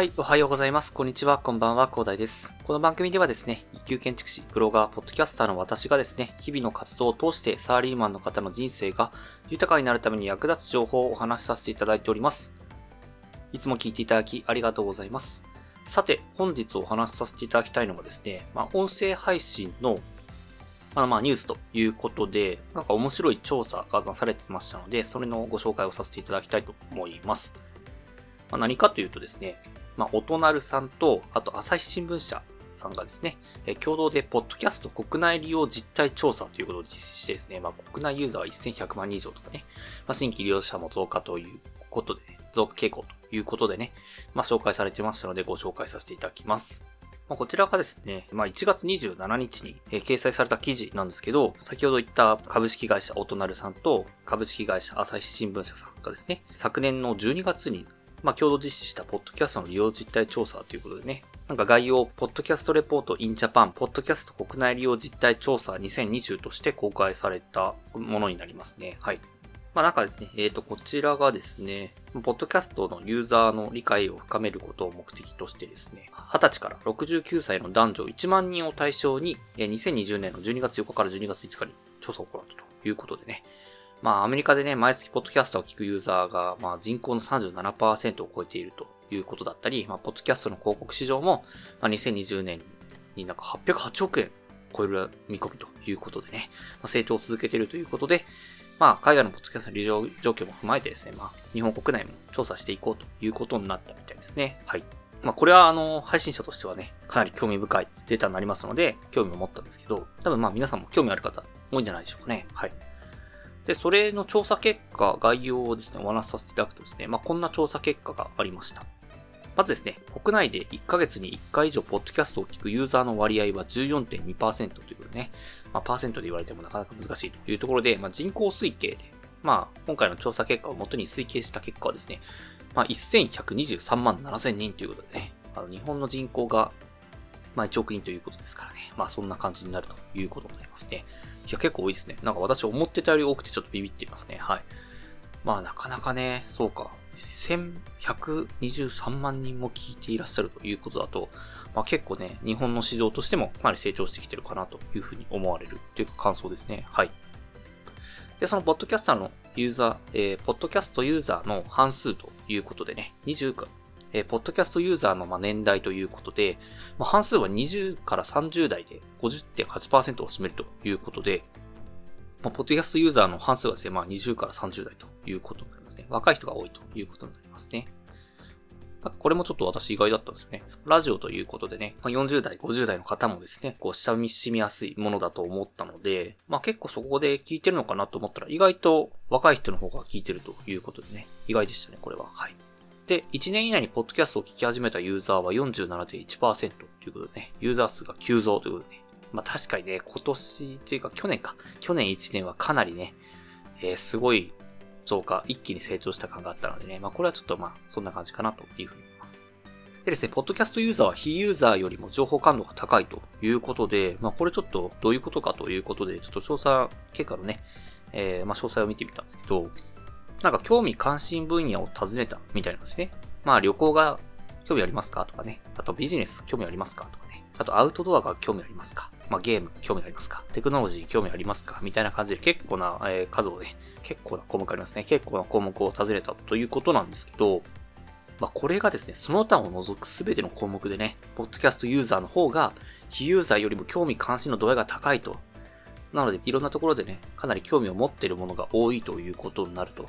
はい、おはようございます。こんにちは、こんばんは、広大です。この番組ではですね、一級建築士、ブロガー、ポッドキャスターの私がですね、日々の活動を通してサラリーマンの方の人生が豊かになるために役立つ情報をお話しさせていただいております。いつも聞いていただきありがとうございます。さて、本日お話しさせていただきたいのがですね、まあ、音声配信のあの、まあ、ニュースということで、なんか面白い調査がなされてましたので、それのご紹介をさせていただきたいと思います。まあ、何かというとですね、まあ、おとなるさんと、あと、朝日新聞社さんがですね、え共同で、ポッドキャスト国内利用実態調査ということを実施してですね、まあ、国内ユーザーは1100万人以上とかね、まあ、新規利用者も増加ということで、ね、増加傾向ということでね、まあ、紹介されてましたので、ご紹介させていただきます。まあ、こちらがですね、まあ、1月27日に、え掲載された記事なんですけど、先ほど言った株式会社おとなるさんと株式会社朝日新聞社さんがですね、昨年の12月にまあ、共同実施したポッドキャストの利用実態調査ということでね、なんか概要、ポッドキャストレポート in Japan、ポッドキャスト国内利用実態調査2020として公開されたものになりますね。はい。まあなんかですね、えっ、ー、と、こちらがですね、ポッドキャストのユーザーの理解を深めることを目的としてですね、20歳から69歳の男女1万人を対象に、2020年の12月4日から12月5日に調査を行ったということでね、まあ、アメリカでね、毎月ポッドキャストを聞くユーザーが、まあ、人口の37%を超えているということだったり、まあ、ポッドキャストの広告市場も、まあ、2020年になんか808億円超える見込みということでね、まあ、成長を続けているということで、まあ、海外のポッドキャストの利用状況も踏まえてですね、まあ、日本国内も調査していこうということになったみたいですね。はい。まあ、これは、あの、配信者としてはね、かなり興味深いデータになりますので、興味を持ったんですけど、多分まあ皆さんも興味ある方多いんじゃないでしょうかね。はい。で、それの調査結果、概要をですね、お話しさせていただくとですね、まあ、こんな調査結果がありました。まずですね、国内で1ヶ月に1回以上ポッドキャストを聞くユーザーの割合は14.2%ということでね、まあ、パーセントで言われてもなかなか難しいというところで、まあ、人口推計で、まあ、今回の調査結果をもとに推計した結果はですね、まあ、1123万7000人ということでね、あの日本の人口が、まあ、1億人ということですからね、まあ、そんな感じになるということになりますね。いや、結構多いですね。なんか私思ってたより多くてちょっとビビっていますね。はい。まあなかなかね、そうか。1123万人も聞いていらっしゃるということだと、まあ結構ね、日本の市場としてもかなり成長してきてるかなというふうに思われるという感想ですね。はい。で、そのポッドキャスターのユーザー、えー、ポッドキャストユーザーの半数ということでね、20、えー、ポッドキャストユーザーのま年代ということで、まあ、半数は20から30代で50.8%を占めるということで、まあ、ポッドキャストユーザーの半数はですね、まあ、20から30代ということになりますね。若い人が多いということになりますね。これもちょっと私意外だったんですよね。ラジオということでね、ま、40代、50代の方もですね、こう、親しみやすいものだと思ったので、まあ結構そこで聞いてるのかなと思ったら、意外と若い人の方が聞いてるということでね、意外でしたね、これは。はい。で、1年以内にポッドキャストを聞き始めたユーザーは47.1%ということでね、ユーザー数が急増ということでね。まあ確かにね、今年というか去年か。去年1年はかなりね、えー、すごい増加、一気に成長した感があったのでね、まあこれはちょっとまあそんな感じかなというふうに思います。でですね、ポッドキャストユーザーは非ユーザーよりも情報感度が高いということで、まあこれちょっとどういうことかということで、ちょっと調査結果のね、えー、まあ詳細を見てみたんですけど、なんか興味関心分野を尋ねたみたいなんですね。まあ旅行が興味ありますかとかね。あとビジネス興味ありますかとかね。あとアウトドアが興味ありますかまあゲーム興味ありますかテクノロジー興味ありますかみたいな感じで結構な、えー、数をね、結構な項目ありますね。結構な項目を尋ねたということなんですけど、まあこれがですね、その他を除くすべての項目でね、ポッドキャストユーザーの方が非ユーザーよりも興味関心の度合いが高いと。なので、いろんなところでね、かなり興味を持っているものが多いということになると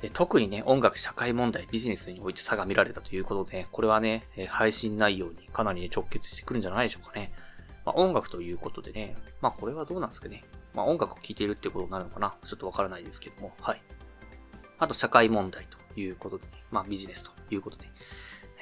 で特にね、音楽、社会問題、ビジネスにおいて差が見られたということで、これはね、配信内容にかなり、ね、直結してくるんじゃないでしょうかね。まあ、音楽ということでね、まあこれはどうなんですかね。まあ音楽を聴いているってことになるのかなちょっとわからないですけども、はい。あと社会問題ということでね、まあビジネスということで。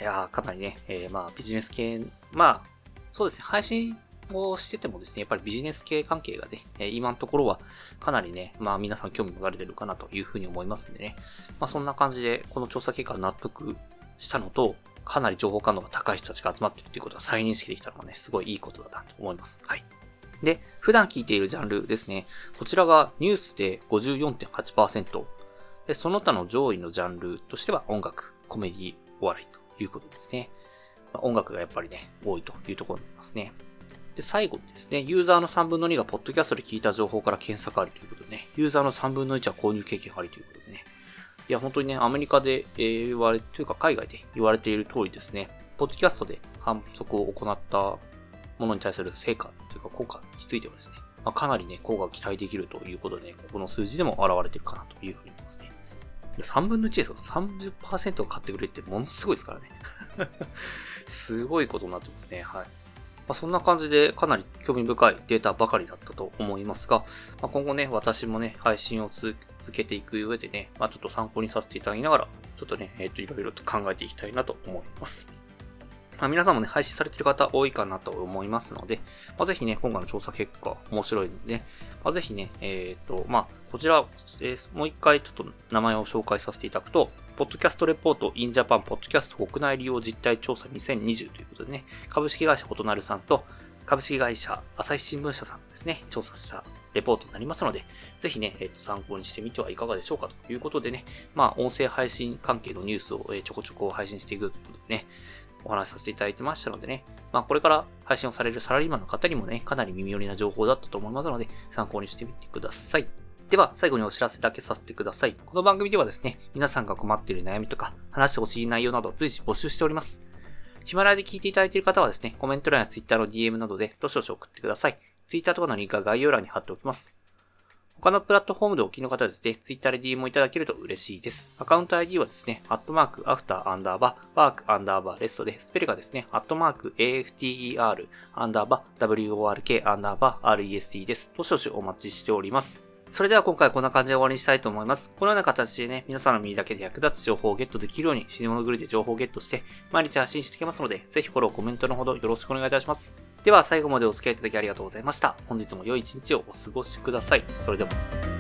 いやー、かなりね、えー、まあビジネス系、まあ、そうですね、配信をしててもですね、やっぱりビジネス系関係がね、え今のところはかなりね、まあ皆さん興味持たれてるかなというふうに思いますんでね。まあそんな感じで、この調査結果納得したのと、かなり情報感度が高い人たちが集まってるということが再認識できたのがね、すごいいいことだなと思います。はい。で、普段聞いているジャンルですね。こちらがニュースで54.8%。で、その他の上位のジャンルとしては音楽、コメディ、お笑いということですね。まあ、音楽がやっぱりね、多いというところになりますね。で、最後にですね、ユーザーの3分の2がポッドキャストで聞いた情報から検索ありということでね、ユーザーの3分の1は購入経験ありということでね、いや、本当にね、アメリカで、え、言われ、というか海外で言われている通りですね、ポッドキャストで反則を行ったものに対する成果というか効果についてはですね、まあ、かなりね、効果が期待できるということで、ね、ここの数字でも現れてるかなというふうに思いますね。3分の1ですよ。30%を買ってくれってものすごいですからね。すごいことになってますね。はい。ま、そんな感じでかなり興味深いデータばかりだったと思いますが、まあ、今後ね、私もね、配信を続けていく上でね、まあ、ちょっと参考にさせていただきながら、ちょっとね、えっ、ー、と、いろいろと考えていきたいなと思います。まあ、皆さんもね、配信されてる方多いかなと思いますので、まあ、ぜひね、今回の調査結果面白いんで、ね、まあ、ぜひね、えっ、ー、と、まあ、こちら、えー、もう一回ちょっと名前を紹介させていただくと、ポッドキャストレポート in Japan ポッドキャスト国内利用実態調査2020ということでね、株式会社異なるさんと株式会社朝日新聞社さんですね、調査したレポートになりますので、ぜひね、え、ー、と、参考にしてみてはいかがでしょうかということでね、まあ、音声配信関係のニュースを、えちょこちょこ配信していくということでね、お話しさせていただいてましたのでね、まあ、これから配信をされるサラリーマンの方にもね、かなり耳寄りな情報だったと思いますので、参考にしてみてください。では、最後にお知らせだけさせてください。この番組ではですね、皆さんが困っている悩みとか、話してほしい内容など随時募集しております。ヒマラヤで聞いていただいている方はですね、コメント欄や Twitter の DM などでどしどし送ってください。Twitter とかのリンクは概要欄に貼っておきます。他のプラットフォームでお聞きの方はですね、Twitter で DM をいただけると嬉しいです。アカウント ID はですね、アットマーク、アフター、アンダーバー、ワーク、アンダーバー、レストで、スペルがですね、アットマーク、AFTER、アンダーバー、WORK、アンダーバー、REST です。どしどしお待ちしております。それでは今回こんな感じで終わりにしたいと思います。このような形でね、皆さんの耳だけで役立つ情報をゲットできるように、死に物狂いで情報をゲットして、毎日発信していきますので、ぜひフォロー、コメントのほどよろしくお願いいたします。では最後までお付き合いいただきありがとうございました。本日も良い一日をお過ごしください。それでは。